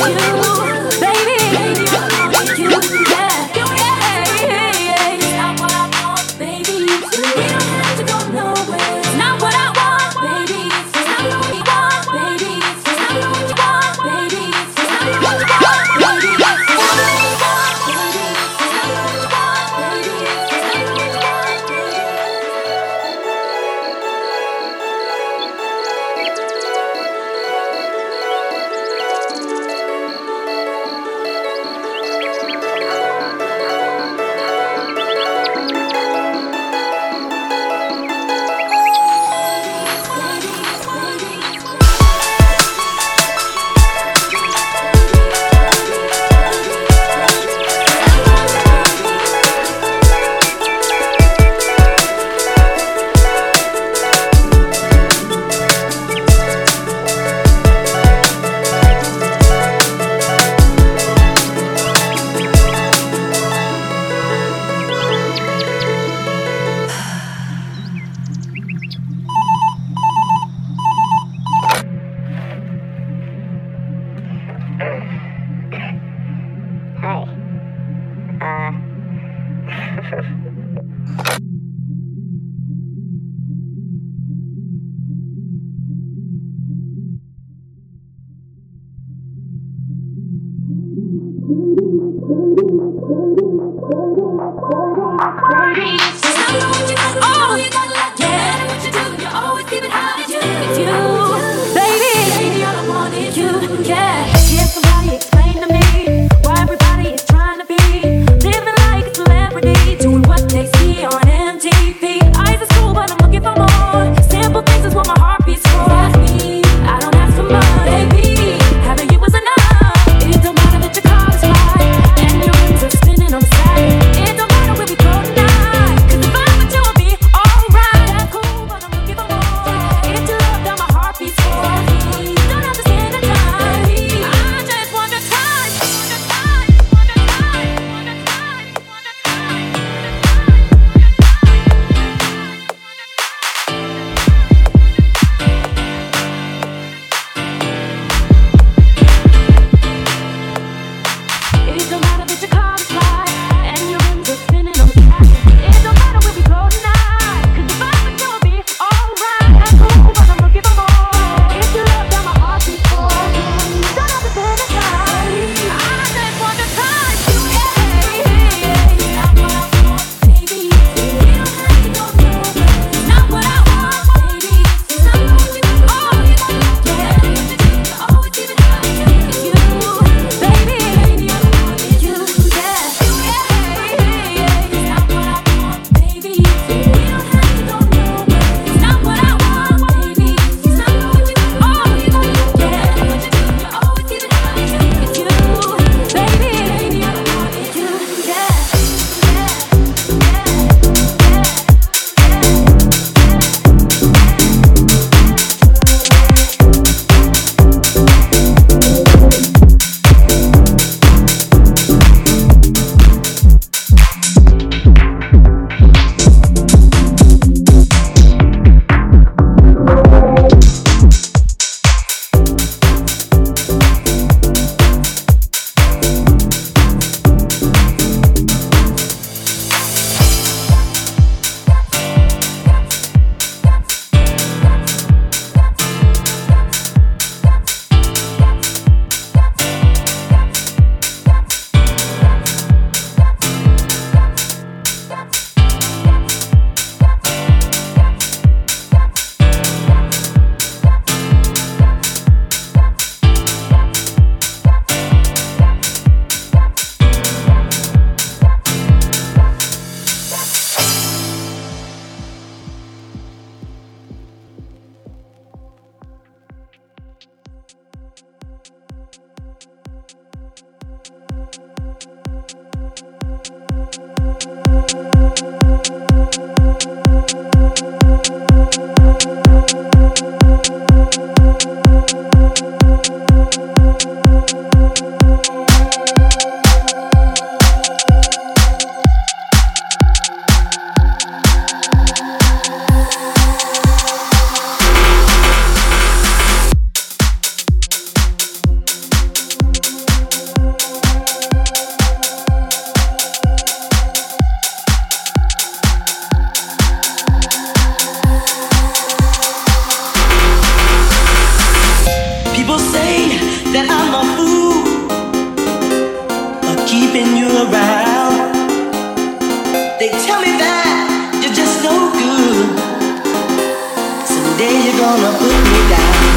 you, baby. You. People say that I'm a fool for keeping you around. They tell me that you're just no good. Someday you're gonna put me down.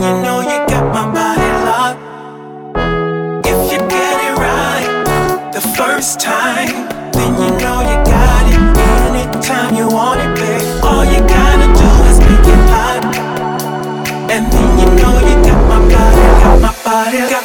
you know you got my body locked. If you get it right the first time, then you know you got it. Anytime you want it, babe. All you gotta do is make it hot, and then you know you got my body, got my body. Got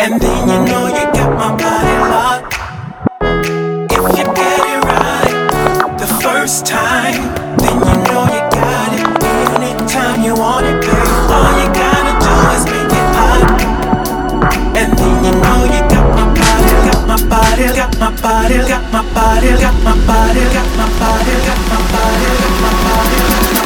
And then you know you got my body locked. If you get it right the first time, then you know you got it. Anytime you want it, girl, all you gotta do is make it hot. And then you know you got my body, got my body, got my body, got my body, got my body, got my body, got my body, got my body.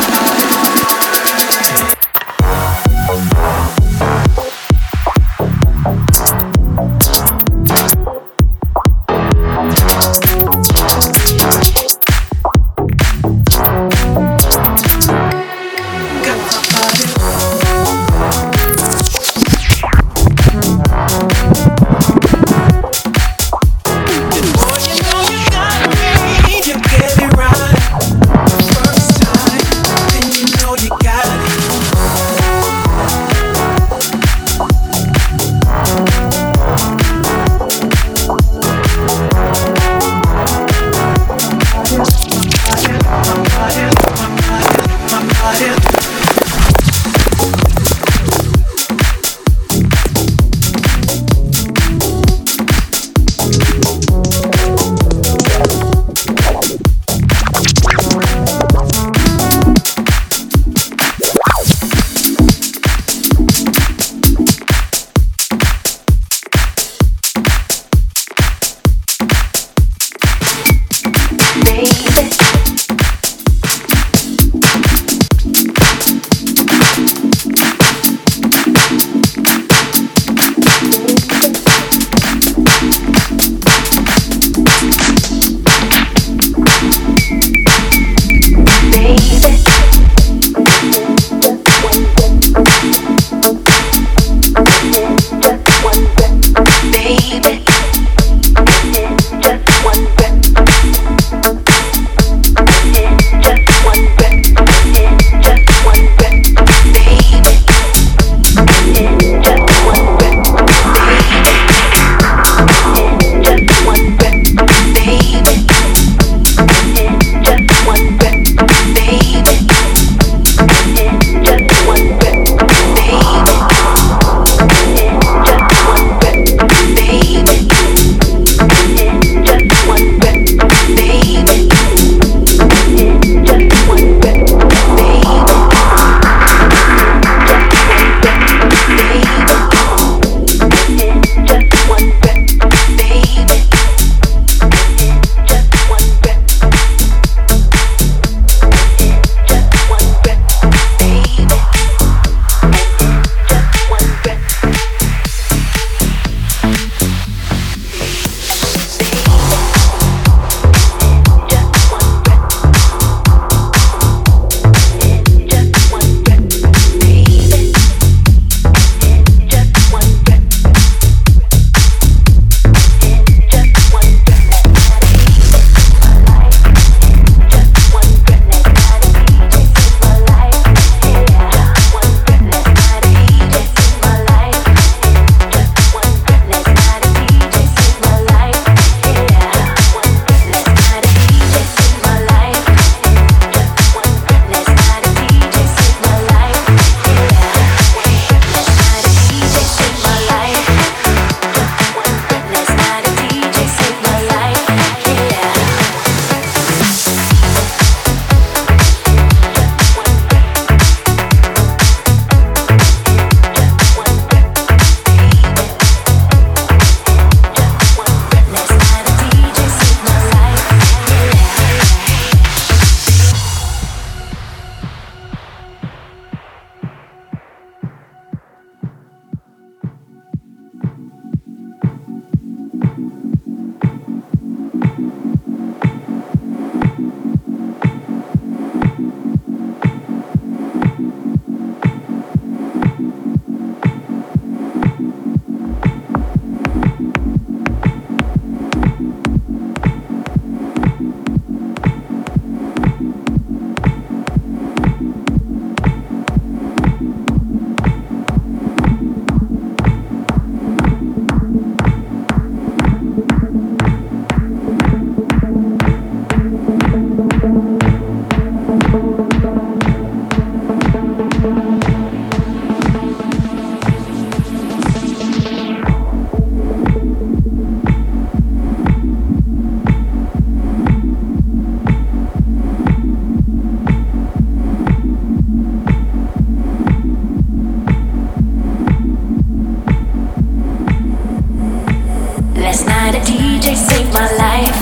saved my life.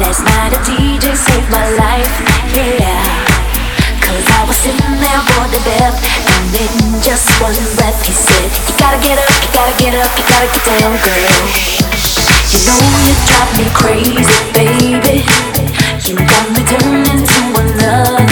Last night a DJ saved my life, yeah. Cause I was sitting there on the bed, and then just one breath he said, You gotta get up, you gotta get up, you gotta get down, girl. You know you drive me crazy, baby. You got me turning to another.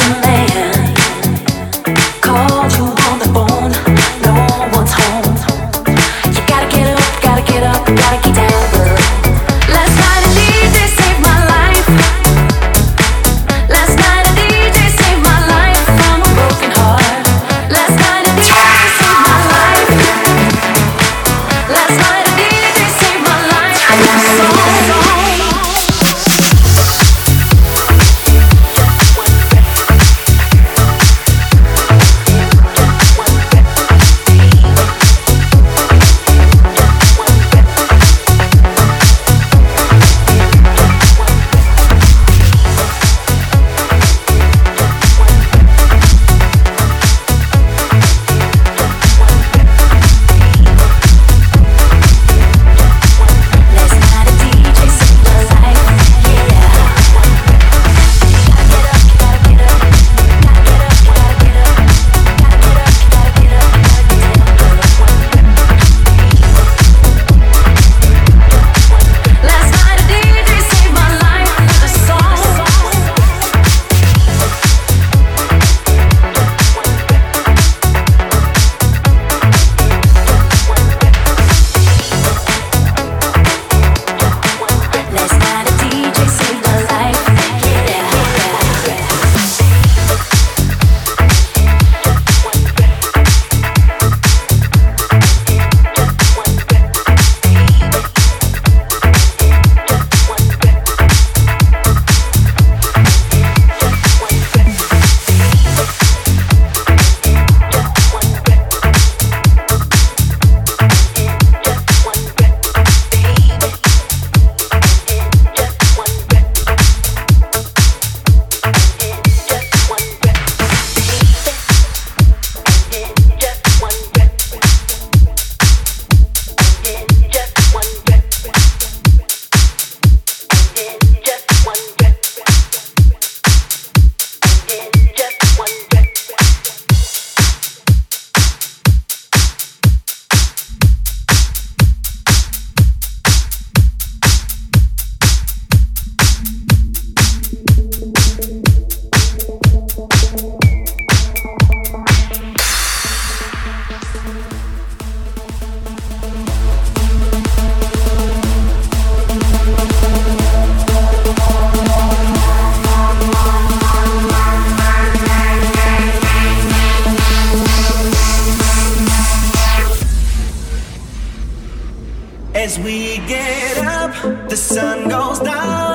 the sun goes down.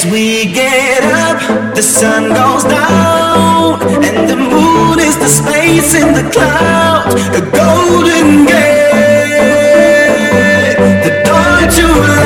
As we get up, the sun goes down, and the moon is the space in the clouds, the golden gate, the door to